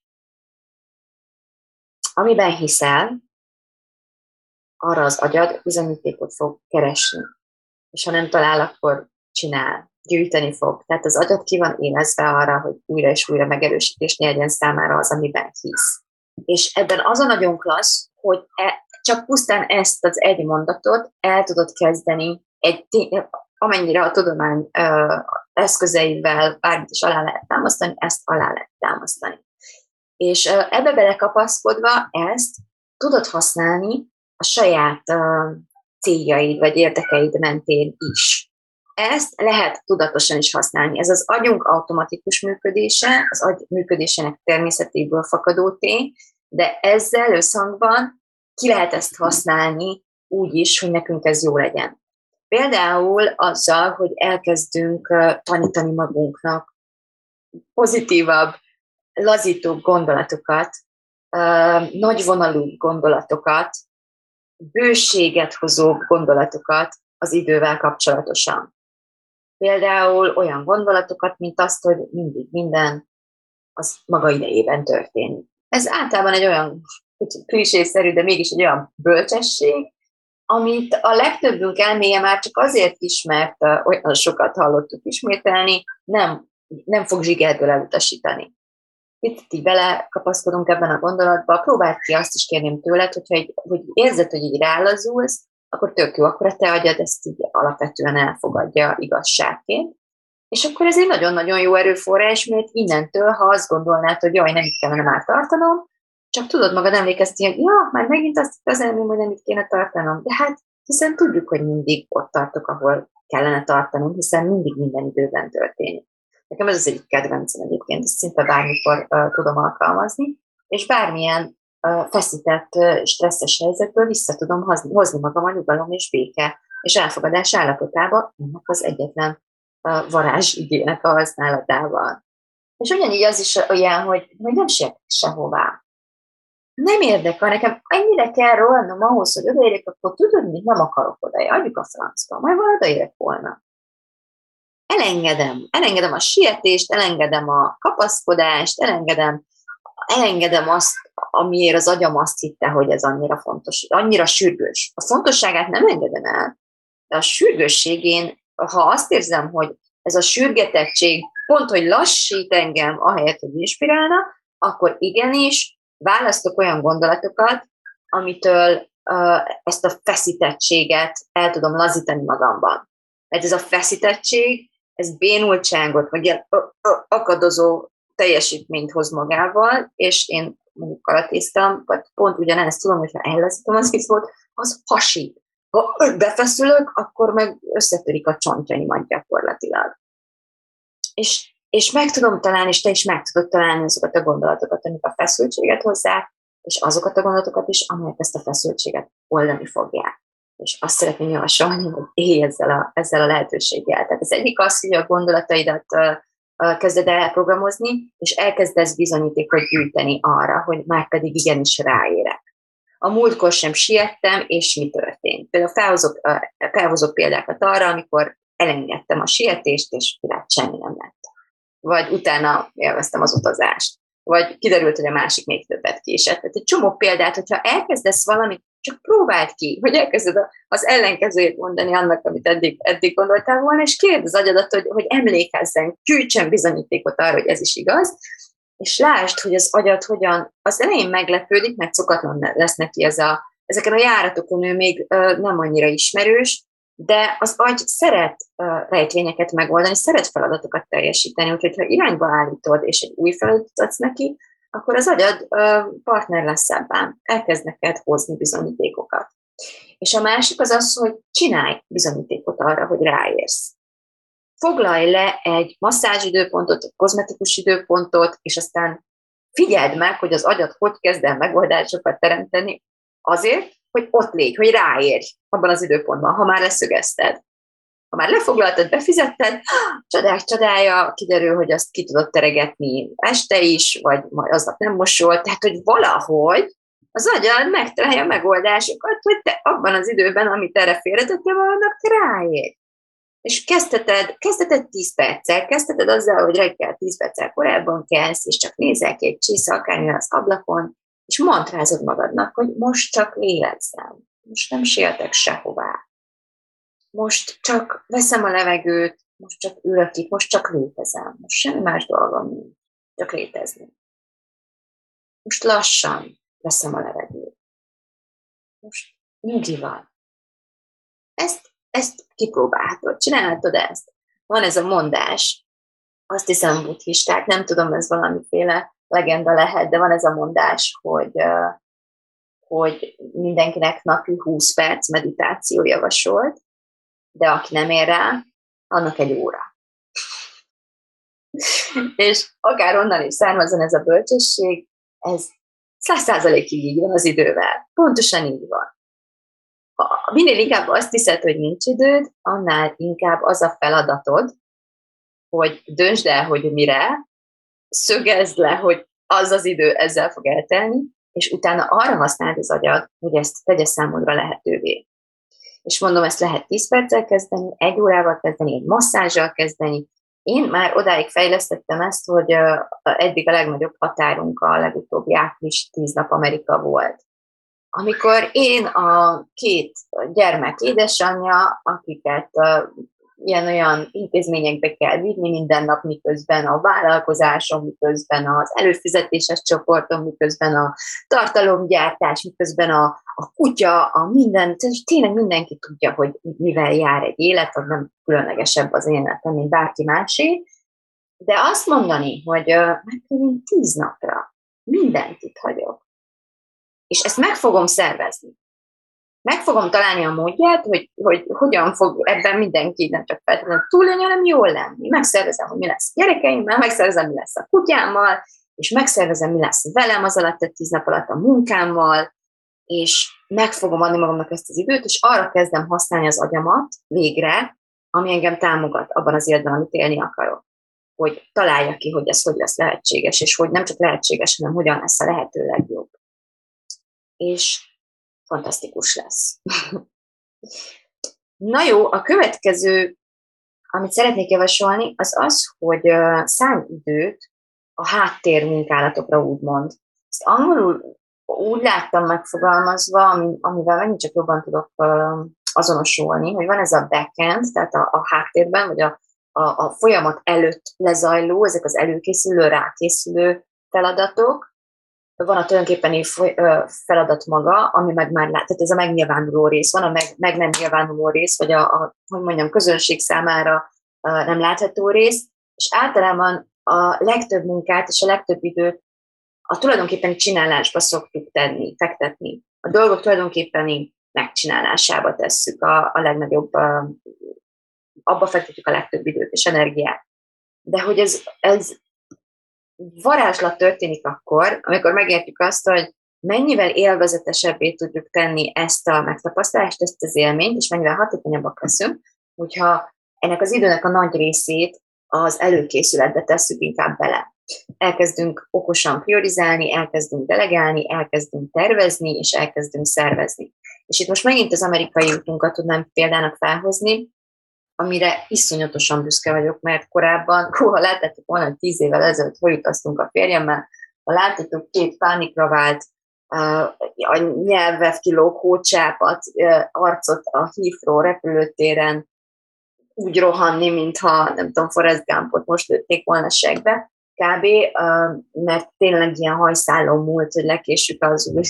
amiben hiszel, arra az agyad bizonyítékot fog keresni. És ha nem talál, akkor csinál gyűjteni fog. Tehát az agyat ki van élezve arra, hogy újra és újra megerősítést nyerjen számára az, amiben hisz. És ebben az a nagyon klassz, hogy e, csak pusztán ezt az egy mondatot el tudod kezdeni egy, amennyire a tudomány ö, eszközeivel bármit is alá lehet támasztani, ezt alá lehet támasztani. És ö, ebbe belekapaszkodva ezt tudod használni a saját ö, céljaid vagy érdekeid mentén is. Ezt lehet tudatosan is használni. Ez az agyunk automatikus működése, az agy működésének természetéből fakadó tény, de ezzel összhangban ki lehet ezt használni úgy is, hogy nekünk ez jó legyen. Például azzal, hogy elkezdünk tanítani magunknak pozitívabb, lazítóbb gondolatokat, nagyvonalú gondolatokat, bőséget hozó gondolatokat az idővel kapcsolatosan. Például olyan gondolatokat, mint azt, hogy mindig minden az maga idejében történik. Ez általában egy olyan klisészerű, de mégis egy olyan bölcsesség, amit a legtöbbünk elméje már csak azért is, mert olyan sokat hallottuk ismételni, nem, nem fog zsigerből elutasítani. Itt ti belekapaszkodunk ebben a gondolatba, próbáld ki azt is kérném tőled, hogyha egy, hogy érzed, hogy így rálazulsz, akkor tök jó, akkor a te agyad ezt így alapvetően elfogadja igazságként. És akkor ez egy nagyon-nagyon jó erőforrás, mert innentől, ha azt gondolnád, hogy jaj, nem itt kellene már tartanom, csak tudod magad emlékezni, hogy ja, már megint azt az elmém, hogy nem itt kéne tartanom. De hát, hiszen tudjuk, hogy mindig ott tartok, ahol kellene tartanunk, hiszen mindig minden időben történik. Nekem ez az egyik kedvencem egyébként, ezt szinte bármikor uh, tudom alkalmazni, és bármilyen feszített, stresszes helyzetből vissza tudom hozni magam a nyugalom és béke és elfogadás állapotába, ennek az egyetlen varázs igének a használatával. És ugyanígy az is olyan, hogy, hogy nem sietek sehová. Nem érdekel, nekem ennyire kell rohannom ahhoz, hogy odaérjek, akkor tudod, mit nem akarok oda, adjuk a francba, majd van odaérek volna. Elengedem, elengedem a sietést, elengedem a kapaszkodást, elengedem elengedem azt, amiért az agyam azt hitte, hogy ez annyira fontos, annyira sürgős. A fontosságát nem engedem el, de a sürgősségén, ha azt érzem, hogy ez a sürgetettség pont, hogy lassít engem, ahelyett, hogy inspirálna, akkor igenis választok olyan gondolatokat, amitől ezt a feszítettséget el tudom lazítani magamban. Mert ez a feszítettség, ez bénultságot, vagy ilyen akadozó teljesítményt hoz magával, és én mondjuk karatéztam, vagy pont ugyanezt tudom, hogyha ellazítom az izmot, az hasít. Ha befeszülök, akkor meg összetörik a csontjaimat gyakorlatilag. És, és meg tudom találni, és te is meg tudod találni azokat a gondolatokat, amik a feszültséget hozzák, és azokat a gondolatokat is, amelyek ezt a feszültséget oldani fogják. És azt szeretném javasolni, hogy élj ezzel a, ezzel a lehetőséggel. Tehát az egyik az, hogy a gondolataidat kezded el programozni, és elkezdesz bizonyítékot gyűjteni arra, hogy már pedig igenis ráérek. A múltkor sem siettem, és mi történt. Például felhozok, felhozok példákat arra, amikor elengedtem a sietést, és hát semmi nem lett. Vagy utána élveztem az utazást. Vagy kiderült, hogy a másik még többet késett. Tehát egy csomó példát, hogyha elkezdesz valamit, csak próbáld ki, hogy elkezded az ellenkezőjét mondani annak, amit eddig, eddig gondoltál volna, és kérd az agyadat, hogy, hogy emlékezzen, gyűjtsen bizonyítékot arra, hogy ez is igaz, és lásd, hogy az agyad hogyan, az elején meglepődik, mert szokatlan lesz neki ez a, ezeken a járatokon ő még uh, nem annyira ismerős, de az agy szeret uh, rejtvényeket megoldani, szeret feladatokat teljesíteni, úgyhogy ha irányba állítod, és egy új feladatot adsz neki, akkor az agyad partner lesz ebben, elkezd neked hozni bizonyítékokat. És a másik az az, hogy csinálj bizonyítékot arra, hogy ráérsz foglalj le egy masszázsidőpontot, egy kozmetikus időpontot, és aztán figyeld meg, hogy az agyad hogy kezd el megoldásokat teremteni azért, hogy ott légy, hogy ráérj abban az időpontban, ha már leszögezted. Ha már lefoglaltad, befizetted, csodák csodája, kiderül, hogy azt ki tudod teregetni este is, vagy majd aznap nem mosolt, tehát, hogy valahogy az agyad megtalálja a megoldásokat, hogy te abban az időben, amit erre félretettél magadnak, te ráérj. És kezdheted, kezdheted 10 perccel, kezdheted azzal, hogy reggel 10 perccel korábban kelsz, és csak nézel ki egy csisza, az ablakon, és mantrázod magadnak, hogy most csak lélegzem, most nem sietek sehová. Most csak veszem a levegőt, most csak ülök itt, most csak létezem, most semmi más dolgom nincs, csak létezni. Most lassan veszem a levegőt. Most nyugi van. Ezt ezt kipróbálhatod, csinálhatod ezt. Van ez a mondás, azt hiszem buddhisták, nem tudom, ez valamiféle legenda lehet, de van ez a mondás, hogy, hogy mindenkinek napi 20 perc meditáció javasolt, de aki nem ér rá, annak egy óra. és akár onnan is származon ez a bölcsesség, ez száz százalékig így van az idővel. Pontosan így van ha minél inkább azt hiszed, hogy nincs időd, annál inkább az a feladatod, hogy döntsd el, hogy mire, szögezd le, hogy az az idő ezzel fog eltelni, és utána arra használd az agyad, hogy ezt tegye számodra lehetővé. És mondom, ezt lehet 10 perccel kezdeni, egy órával kezdeni, egy masszázsal kezdeni. Én már odáig fejlesztettem ezt, hogy eddig a legnagyobb határunk a legutóbbi április 10 nap Amerika volt amikor én a két gyermek édesanyja, akiket ilyen-olyan intézményekbe kell vinni minden nap, miközben a vállalkozásom, miközben az előfizetéses csoportom, miközben a tartalomgyártás, miközben a, a kutya, a minden, tényleg mindenki tudja, hogy mivel jár egy élet, az nem különlegesebb az életem, mint bárki másé, de azt mondani, hogy megkérünk tíz napra, mindent itt hagyok, és ezt meg fogom szervezni. Meg fogom találni a módját, hogy, hogy hogyan fog ebben mindenki nem csak feltétlenül túlélni, hanem jól lenni. Megszervezem, hogy mi lesz a gyerekeimmel, megszervezem, mi lesz a kutyámmal, és megszervezem, mi lesz velem az alatt a tíz nap alatt a munkámmal, és meg fogom adni magamnak ezt az időt, és arra kezdem használni az agyamat végre, ami engem támogat abban az életben, amit élni akarok. Hogy találja ki, hogy ez hogy lesz lehetséges, és hogy nem csak lehetséges, hanem hogyan lesz a lehető legjobb és fantasztikus lesz. Na jó, a következő, amit szeretnék javasolni, az az, hogy szállj időt a háttér munkálatokra úgymond. Ezt angolul úgy láttam megfogalmazva, amivel megint csak jobban tudok azonosulni, hogy van ez a backend, tehát a, a háttérben, vagy a, a, a folyamat előtt lezajló, ezek az előkészülő, rákészülő feladatok, van a tulajdonképpeni feladat maga, ami meg már lát, tehát ez a megnyilvánuló rész, van a meg, meg nem nyilvánuló rész, vagy a, a, hogy mondjam, közönség számára nem látható rész, és általában a legtöbb munkát és a legtöbb időt a tulajdonképpeni csinálásba szoktuk tenni, fektetni. A dolgok tulajdonképpeni megcsinálásába tesszük a, a legnagyobb, abba fektetjük a legtöbb időt és energiát. De hogy ez, ez varázslat történik akkor, amikor megértjük azt, hogy mennyivel élvezetesebbé tudjuk tenni ezt a megtapasztalást, ezt az élményt, és mennyivel hatékonyabbak leszünk, hogyha ennek az időnek a nagy részét az előkészületbe tesszük inkább bele. Elkezdünk okosan priorizálni, elkezdünk delegálni, elkezdünk tervezni, és elkezdünk szervezni. És itt most megint az amerikai útunkat tudnám példának felhozni, amire iszonyatosan büszke vagyok, mert korábban, ha láttátok volna, tíz évvel ezelőtt hogy utaztunk a férjemmel, ha láttátok két pánikra vált, a nyelvef kilógó csápat, arcot a Heathrow repülőtéren úgy rohanni, mintha, nem tudom, Forrest Gumpot most lőtték volna segbe, kb., mert tényleg ilyen hajszálon múlt, hogy lekésük az új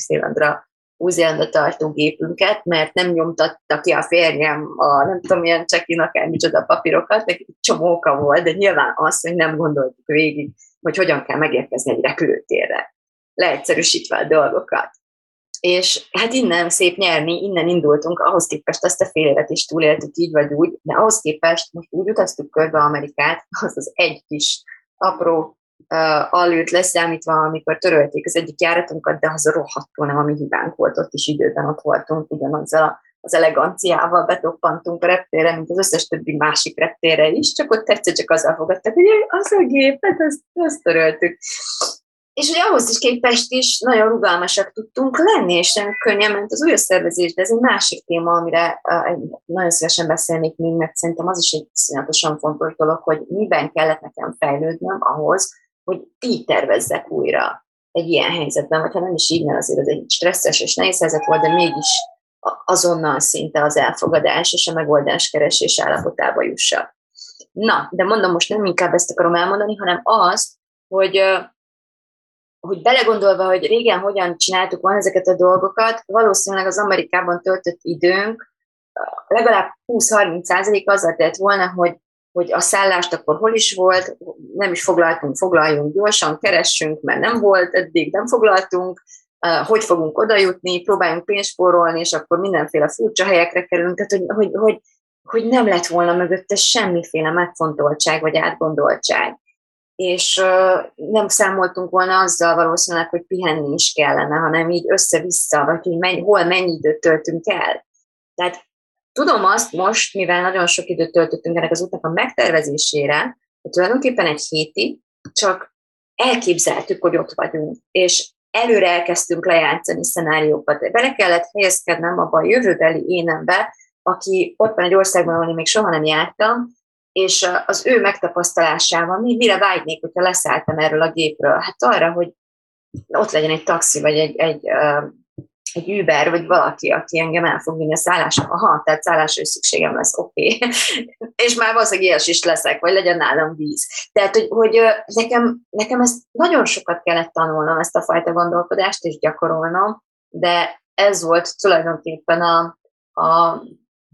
Új-Zélandra tartó gépünket, mert nem nyomtatta ki a férjem a nem tudom milyen csekin, akár micsoda papírokat, neki csomó oka volt, de nyilván az, hogy nem gondoltuk végig, hogy hogyan kell megérkezni egy repülőtérre, leegyszerűsítve a dolgokat. És hát innen szép nyerni, innen indultunk, ahhoz képest ezt a fél évet is túléltük így vagy úgy, de ahhoz képest most úgy utaztuk körbe Amerikát, az az egy kis apró uh, alőt leszámítva, amikor törölték az egyik járatunkat, de az rohadtul nem a mi hibánk volt, ott is időben ott voltunk, ugyanazzal a, az eleganciával betoppantunk a reptére, mint az összes többi másik reptére is, csak ott egyszer csak azzal fogadtak, hogy az a gépet, azt, azt töröltük. És hogy ahhoz is képest is nagyon rugalmasak tudtunk lenni, és nem könnyen ment az új szervezés, de ez egy másik téma, amire nagyon szívesen beszélnék még, mert szerintem az is egy iszonyatosan fontos dolog, hogy miben kellett nekem fejlődnöm ahhoz, hogy így tervezzek újra egy ilyen helyzetben, vagy ha nem is így, mert azért ez egy stresszes és nehéz helyzet volt, de mégis azonnal szinte az elfogadás és a megoldás keresés állapotába jussak. Na, de mondom, most nem inkább ezt akarom elmondani, hanem azt, hogy, hogy belegondolva, hogy régen hogyan csináltuk volna ezeket a dolgokat, valószínűleg az Amerikában töltött időnk legalább 20-30% azzal tett volna, hogy hogy a szállást akkor hol is volt, nem is foglaltunk, foglaljunk gyorsan, keressünk, mert nem volt, eddig nem foglaltunk, hogy fogunk oda jutni, próbáljunk pénzt spórolni, és akkor mindenféle furcsa helyekre kerülünk, tehát hogy, hogy, hogy, hogy nem lett volna mögötte semmiféle megfontoltság vagy átgondoltság. És nem számoltunk volna azzal valószínűleg, hogy pihenni is kellene, hanem így össze-vissza, vagy hogy mennyi, hol mennyi időt töltünk el. Tehát Tudom azt most, mivel nagyon sok időt töltöttünk ennek az útnak a megtervezésére, hogy tulajdonképpen egy hétig csak elképzeltük, hogy ott vagyunk, és előre elkezdtünk lejátszani szenáriókat. Bele kellett helyezkednem abba a jövőbeli énembe, aki ott van egy országban, ahol én még soha nem jártam, és az ő megtapasztalásával mi, mire vágynék, hogyha leszálltam erről a gépről? Hát arra, hogy ott legyen egy taxi, vagy egy, egy egy Uber, vagy valaki, aki engem el fog vinni a szállásra, aha, tehát szállásra is szükségem lesz, oké. Okay. és már valószínűleg ilyes is leszek, vagy legyen nálam víz. Tehát, hogy, hogy nekem, nekem ezt nagyon sokat kellett tanulnom, ezt a fajta gondolkodást, és gyakorolnom, de ez volt tulajdonképpen a, a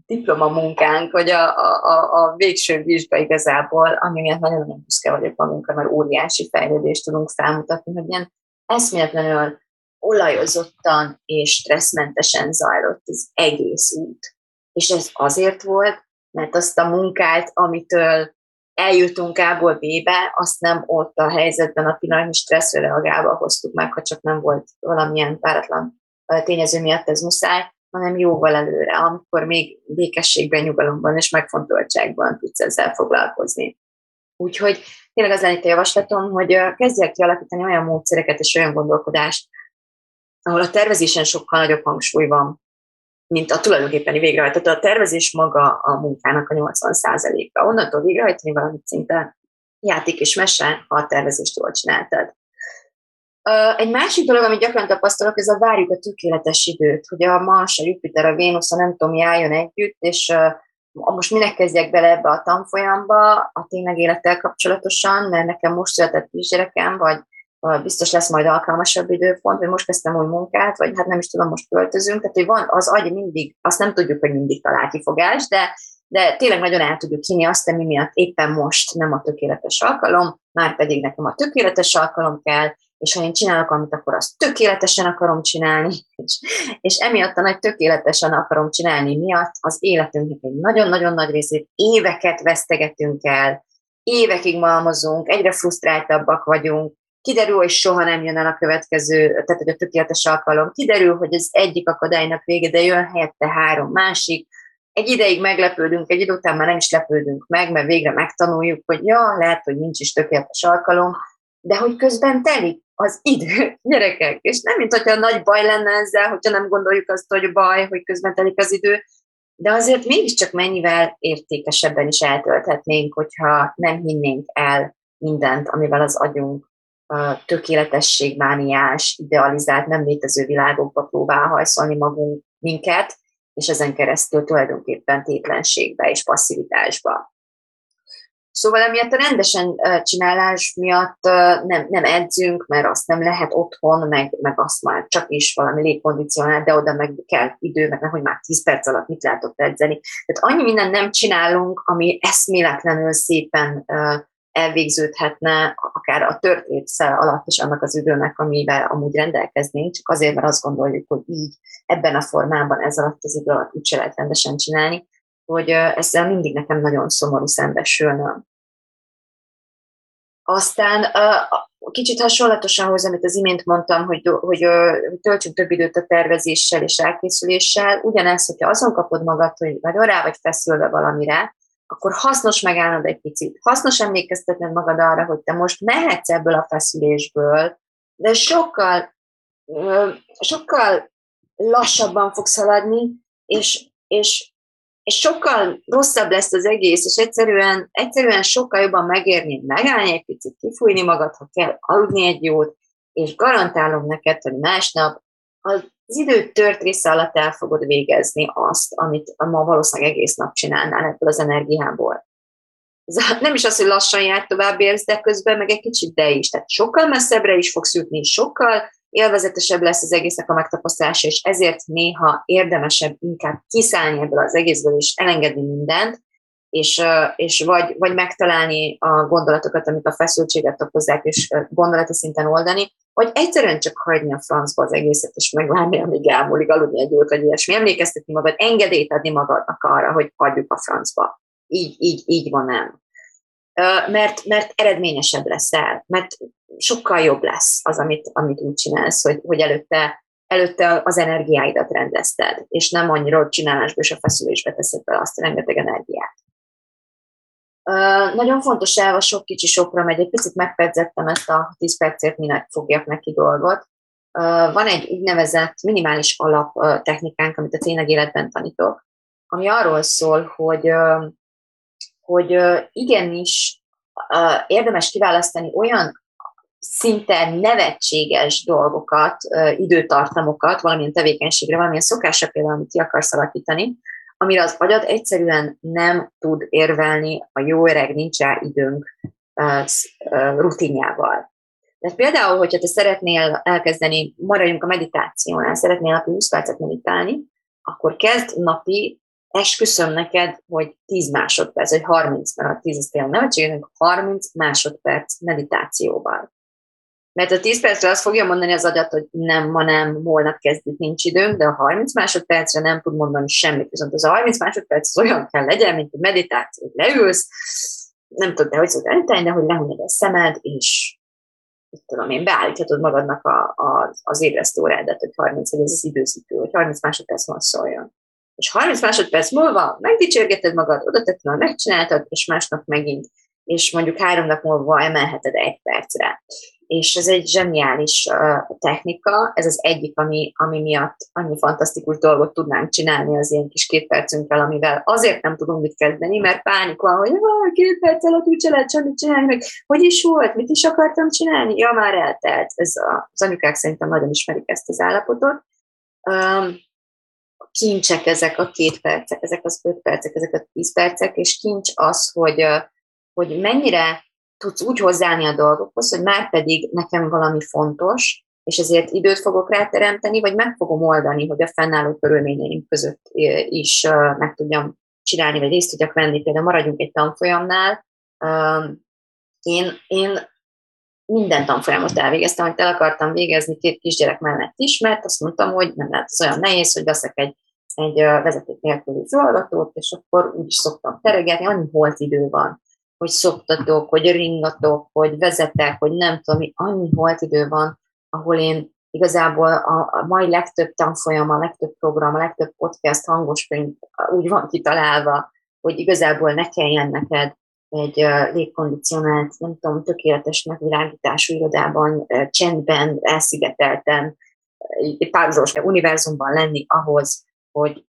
diplomamunkánk, vagy a, a, a végső vizsga igazából, ami miatt nagyon-nagyon büszke vagyok magunkra, mert óriási fejlődést tudunk felmutatni, hogy ilyen eszméletlenül olajozottan és stresszmentesen zajlott az egész út. És ez azért volt, mert azt a munkát, amitől eljutunk A-ból B-be, azt nem ott a helyzetben a pillanatnyi stresszre reagálva hoztuk meg, ha csak nem volt valamilyen páratlan tényező miatt ez muszáj, hanem jóval előre, amikor még békességben, nyugalomban és megfontoltságban tudsz ezzel foglalkozni. Úgyhogy tényleg az lenne a javaslatom, hogy kezdjek kialakítani olyan módszereket és olyan gondolkodást, ahol a tervezésen sokkal nagyobb hangsúly van, mint a tulajdonképpeni végrehajtó. A tervezés maga a munkának a 80%-a. Onnantól végrehajtani valamit szinte játék és mese, ha a tervezést jól csináltad. Egy másik dolog, amit gyakran tapasztalok, ez a várjuk a tökéletes időt, hogy a Mars, a Jupiter, a Vénusz, a nem tudom, mi együtt, és most minek kezdjek bele ebbe a tanfolyamba, a tényleg élettel kapcsolatosan, mert nekem most született kisgyerekem, vagy biztos lesz majd alkalmasabb időpont, vagy most kezdtem új munkát, vagy hát nem is tudom, most költözünk, tehát hogy van, az agy mindig, azt nem tudjuk, hogy mindig talál kifogás, de, de tényleg nagyon el tudjuk hinni azt, ami miatt éppen most nem a tökéletes alkalom, már pedig nekem a tökéletes alkalom kell, és ha én csinálok amit, akkor azt tökéletesen akarom csinálni, és, és emiatt a nagy tökéletesen akarom csinálni miatt az életünknek egy nagyon-nagyon nagy részét éveket vesztegetünk el, évekig malmozunk, egyre frusztráltabbak vagyunk, kiderül, hogy soha nem jön el a következő, tehát hogy a tökéletes alkalom, kiderül, hogy az egyik akadálynak vége, de jön helyette három másik, egy ideig meglepődünk, egy idő után már nem is lepődünk meg, mert végre megtanuljuk, hogy ja, lehet, hogy nincs is tökéletes alkalom, de hogy közben telik az idő, gyerekek, és nem, mint hogyha nagy baj lenne ezzel, hogyha nem gondoljuk azt, hogy baj, hogy közben telik az idő, de azért mégiscsak mennyivel értékesebben is eltölthetnénk, hogyha nem hinnénk el mindent, amivel az agyunk tökéletességmániás, idealizált, nem létező világokba próbál hajszolni magunk minket, és ezen keresztül tulajdonképpen tétlenségbe és passzivitásba. Szóval emiatt a rendesen csinálás miatt nem, nem edzünk, mert azt nem lehet otthon, meg, meg azt már csak is valami légkondicionál, de oda meg kell idő, mert hogy már 10 perc alatt mit látok edzeni. Tehát annyi minden nem csinálunk, ami eszméletlenül szépen elvégződhetne akár a tört alatt is annak az időnek, amivel amúgy rendelkeznénk, csak azért, mert azt gondoljuk, hogy így, ebben a formában, ez alatt az idő alatt úgyse lehet rendesen csinálni, hogy ezzel mindig nekem nagyon szomorú szembesülnöm. Aztán kicsit hasonlatosan ahhoz, amit az imént mondtam, hogy, hogy, hogy töltsünk több időt a tervezéssel és elkészüléssel, ugyanez, hogyha azon kapod magad, hogy nagyon rá vagy feszülve valamire, akkor hasznos megállnod egy picit. Hasznos emlékeztetned magad arra, hogy te most mehetsz ebből a feszülésből, de sokkal, sokkal lassabban fogsz haladni, és, és, és sokkal rosszabb lesz az egész, és egyszerűen, egyszerűen sokkal jobban megérni megállni egy picit, kifújni magad, ha kell, aludni egy jót, és garantálom neked, hogy másnap az idő tört része alatt el fogod végezni azt, amit ma valószínűleg egész nap csinálnál ebből az energiából. Ez nem is az, hogy lassan jár tovább érsz, de közben meg egy kicsit de is. Tehát sokkal messzebbre is fogsz jutni, sokkal élvezetesebb lesz az egésznek a megtapasztalása, és ezért néha érdemesebb inkább kiszállni ebből az egészből, és elengedni mindent, és, és vagy, vagy megtalálni a gondolatokat, amik a feszültséget okozzák, és gondolati szinten oldani, vagy egyszerűen csak hagyni a francba az egészet, és megvárni, amíg elmúlik, aludni egy jót, vagy ilyesmi, emlékeztetni magad, engedélyt adni magadnak arra, hogy hagyjuk a francba. Így, így, így van nem. Mert, mert eredményesebb leszel, mert sokkal jobb lesz az, amit, amit úgy csinálsz, hogy, hogy előtte, előtte az energiáidat rendezted, és nem annyira, hogy csinálásba és a feszülésbe teszed be azt a rengeteg energiát. Nagyon fontos elva sok kicsi sokra megy, egy picit megpedzettem ezt a 10 percért, minek fogjak neki dolgot. Van egy úgynevezett minimális alap technikánk, amit a tényleg életben tanítok, ami arról szól, hogy, hogy igenis érdemes kiválasztani olyan szinte nevetséges dolgokat, időtartamokat, valamilyen tevékenységre, valamilyen szokásra például, amit ki akarsz alakítani, amire az agyad egyszerűen nem tud érvelni a jó öreg nincs rá időnk rutinjával. De például, hogyha te szeretnél elkezdeni, maradjunk a meditációnál, szeretnél napi 20 percet meditálni, akkor kezd napi, esküszöm neked, hogy 10 másodperc, vagy 30, mert a 10 az tényleg nevetséges, 30 másodperc meditációval. Mert a 10 percre azt fogja mondani az agyat, hogy nem, ma nem, holnap kezdjük, nincs időnk, de a 30 másodpercre nem tud mondani semmit. Viszont az a 30 másodperc az olyan kell legyen, mint egy meditáció, hogy leülsz, nem tudod, de hogy szokta eltenni, de hogy lehunyod a szemed, és mit tudom én, beállíthatod magadnak a, a, az ébresztő órádat, hogy 30, hogy ez az időzítő, hogy 30 másodperc van szóljon. És 30 másodperc múlva megdicsérgeted magad, oda tettem, megcsináltad, és másnap megint, és mondjuk három nap múlva emelheted egy percre és ez egy zseniális technika, ez az egyik, ami, ami miatt annyi fantasztikus dolgot tudnánk csinálni az ilyen kis két percünkkel, amivel azért nem tudunk mit kezdeni, mert pánik van, hogy két perc alatt úgyse lehet semmit csinálni, meg hogy is volt, mit is akartam csinálni, ja, már eltelt. Ez a, az anyukák szerintem nagyon ismerik ezt az állapotot. Um, kincsek ezek a két percek, ezek az öt percek, ezek a tíz percek, és kincs az, hogy, hogy mennyire tudsz úgy hozzáállni a dolgokhoz, hogy már pedig nekem valami fontos, és ezért időt fogok ráteremteni, vagy meg fogom oldani, hogy a fennálló körülményeim között is meg tudjam csinálni, vagy részt tudjak venni. Például maradjunk egy tanfolyamnál. Én, én minden tanfolyamot elvégeztem, amit el akartam végezni két kisgyerek mellett is, mert azt mondtam, hogy nem lehet az olyan nehéz, hogy veszek egy, egy vezeték nélküli zolgatót, és akkor úgy is szoktam teregetni, annyi holt idő van, hogy szoktatok, hogy ringatok, hogy vezetek, hogy nem tudom, annyi holt idő van, ahol én igazából a, a mai legtöbb tanfolyam, a legtöbb program, a legtöbb podcast, hangos könyv úgy van kitalálva, hogy igazából ne kelljen neked egy uh, légkondicionált, nem tudom, tökéletes megvilágítású irodában, uh, csendben, elszigetelten, párhuzamos univerzumban lenni ahhoz, hogy,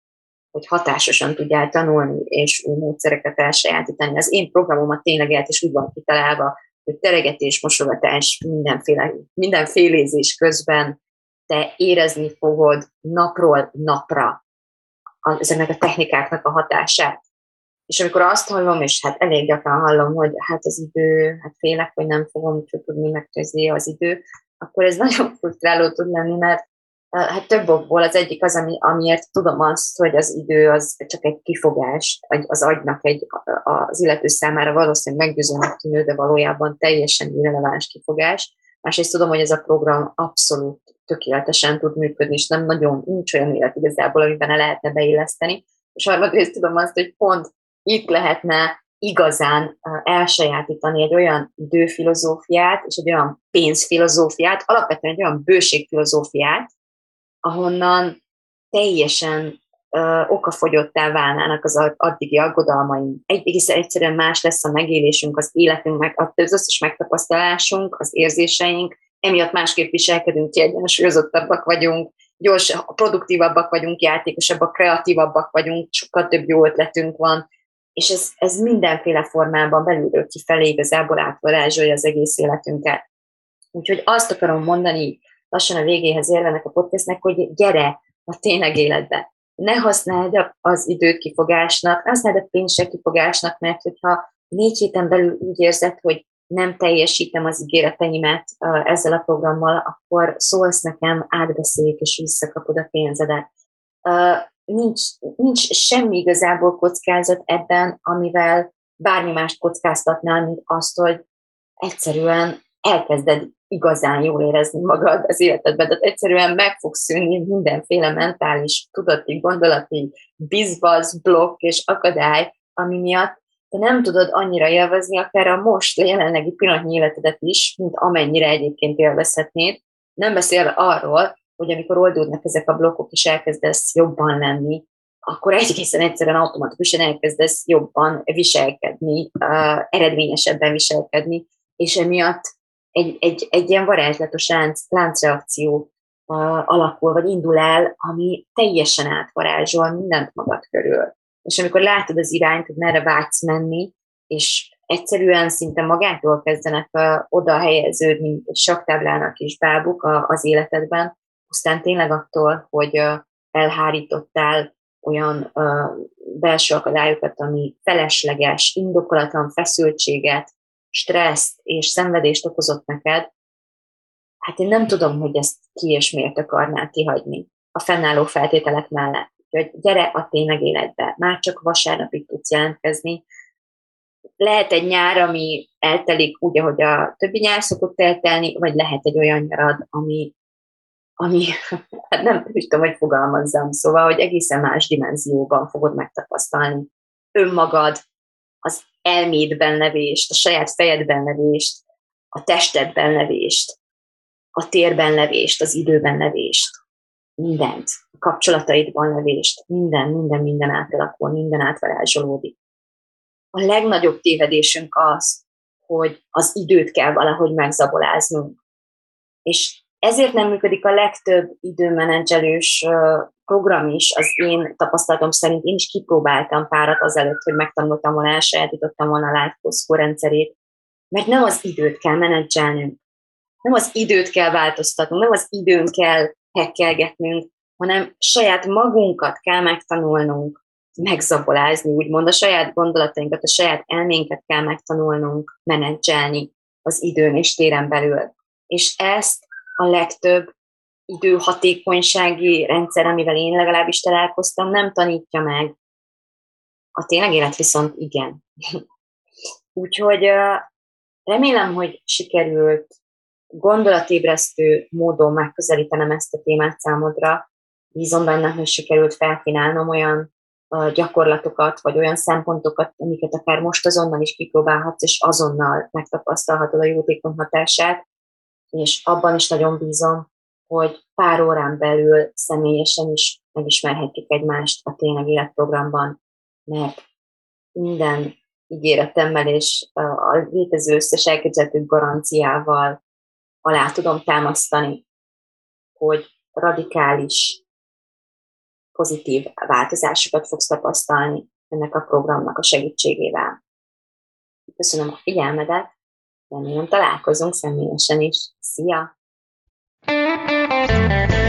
hogy hatásosan tudjál tanulni, és új módszereket elsajátítani. Az én programomat tényleg el is úgy van kitalálva, hogy teregetés, mosogatás, mindenféle, mindenfélézés közben te érezni fogod napról napra ezeknek a technikáknak a hatását. És amikor azt hallom, és hát elég gyakran hallom, hogy hát az idő, hát félek, hogy nem fogom tudni megkezdeni az idő, akkor ez nagyon frusztráló tud lenni, mert Hát több okból. Az egyik az, ami, amiért tudom azt, hogy az idő az csak egy kifogás, az agynak egy, az illető számára valószínűleg meggyőzőnek tűnő, de valójában teljesen irreleváns kifogás. Másrészt tudom, hogy ez a program abszolút tökéletesen tud működni, és nem nagyon nincs olyan élet igazából, amiben ne lehetne beilleszteni. És harmadrészt tudom azt, hogy pont itt lehetne igazán elsajátítani egy olyan időfilozófiát és egy olyan pénzfilozófiát, alapvetően egy olyan bőségfilozófiát, ahonnan teljesen uh, okafogyottá válnának az addigi aggodalmaink. Egész egyszerűen más lesz a megélésünk, az életünk, meg, az összes megtapasztalásunk, az érzéseink, emiatt másképp viselkedünk, kiegyensúlyozottabbak vagyunk, gyors, produktívabbak vagyunk, játékosabbak, kreatívabbak vagyunk, sokkal több jó ötletünk van, és ez, ez mindenféle formában belülről kifelé igazából átvarázsolja az egész életünket. Úgyhogy azt akarom mondani lassan a végéhez érvenek a podcastnek, hogy gyere a tényleg életbe. Ne használd az időt kifogásnak, ne használd a pénzt kifogásnak, mert hogyha négy héten belül úgy érzed, hogy nem teljesítem az ígéreteimet ezzel a programmal, akkor szólsz nekem, átbeszéljük, és visszakapod a pénzedet. Nincs, nincs semmi igazából kockázat ebben, amivel bármi mást kockáztatnál, mint azt, hogy egyszerűen elkezded igazán jól érezni magad az életedben. Tehát egyszerűen meg fog szűnni mindenféle mentális, tudati, gondolati bizbaz, blokk és akadály, ami miatt te nem tudod annyira élvezni akár a most, a jelenlegi pillanatnyi életedet is, mint amennyire egyébként élvezhetnéd. Nem beszélve arról, hogy amikor oldódnak ezek a blokkok, és elkezdesz jobban lenni, akkor egészen egyszerűen automatikusan elkezdesz jobban viselkedni, uh, eredményesebben viselkedni, és emiatt egy, egy, egy ilyen varázslatos lánc, láncreakció uh, alakul, vagy indul el, ami teljesen átvarázsol mindent magad körül. És amikor látod az irányt, hogy merre vágysz menni, és egyszerűen szinte magától kezdenek uh, oda helyeződni egy saktáblának is bábuk a, az életedben, aztán tényleg attól, hogy elhárítottál olyan uh, belső akadályokat, ami felesleges, indokolatlan feszültséget, stresszt és szenvedést okozott neked, hát én nem tudom, hogy ezt ki és miért akarnál kihagyni a fennálló feltételek mellett. Hogy gyere a tényleg életbe, már csak vasárnapig tudsz jelentkezni. Lehet egy nyár, ami eltelik úgy, ahogy a többi nyár szokott eltelni, vagy lehet egy olyan nyarad, ami, ami hát nem tudom, hogy fogalmazzam, szóval, hogy egészen más dimenzióban fogod megtapasztalni önmagad, az elmédben levést, a saját fejedben levést, a testedben levést, a térben levést, az időben levést, mindent, a kapcsolataidban levést, minden, minden, minden átalakul, minden átvarázsolódik. A legnagyobb tévedésünk az, hogy az időt kell valahogy megzaboláznunk. És ezért nem működik a legtöbb időmenedzselős program is, az én tapasztalatom szerint én is kipróbáltam párat azelőtt, hogy megtanultam volna, elsajátítottam volna a Life rendszerét, mert nem az időt kell menedzselnünk, nem az időt kell változtatnunk, nem az időn kell hekkelgetnünk, hanem saját magunkat kell megtanulnunk megzabolázni, úgymond a saját gondolatainkat, a saját elménket kell megtanulnunk menedzselni az időn és téren belül. És ezt a legtöbb időhatékonysági rendszer, amivel én legalábbis találkoztam, nem tanítja meg. A tényleg élet viszont igen. Úgyhogy remélem, hogy sikerült gondolatébresztő módon megközelítenem ezt a témát számodra. Bízom benne, hogy sikerült felkínálnom olyan gyakorlatokat, vagy olyan szempontokat, amiket akár most azonnal is kipróbálhatsz, és azonnal megtapasztalhatod a jótékony hatását, és abban is nagyon bízom, hogy pár órán belül személyesen is megismerhetjük egymást a Tényleg Életprogramban, mert minden ígéretemmel és a létező összes elképzelhető garanciával alá tudom támasztani, hogy radikális, pozitív változásokat fogsz tapasztalni ennek a programnak a segítségével. Köszönöm a figyelmedet, remélem találkozunk személyesen is. Szia! Thank you.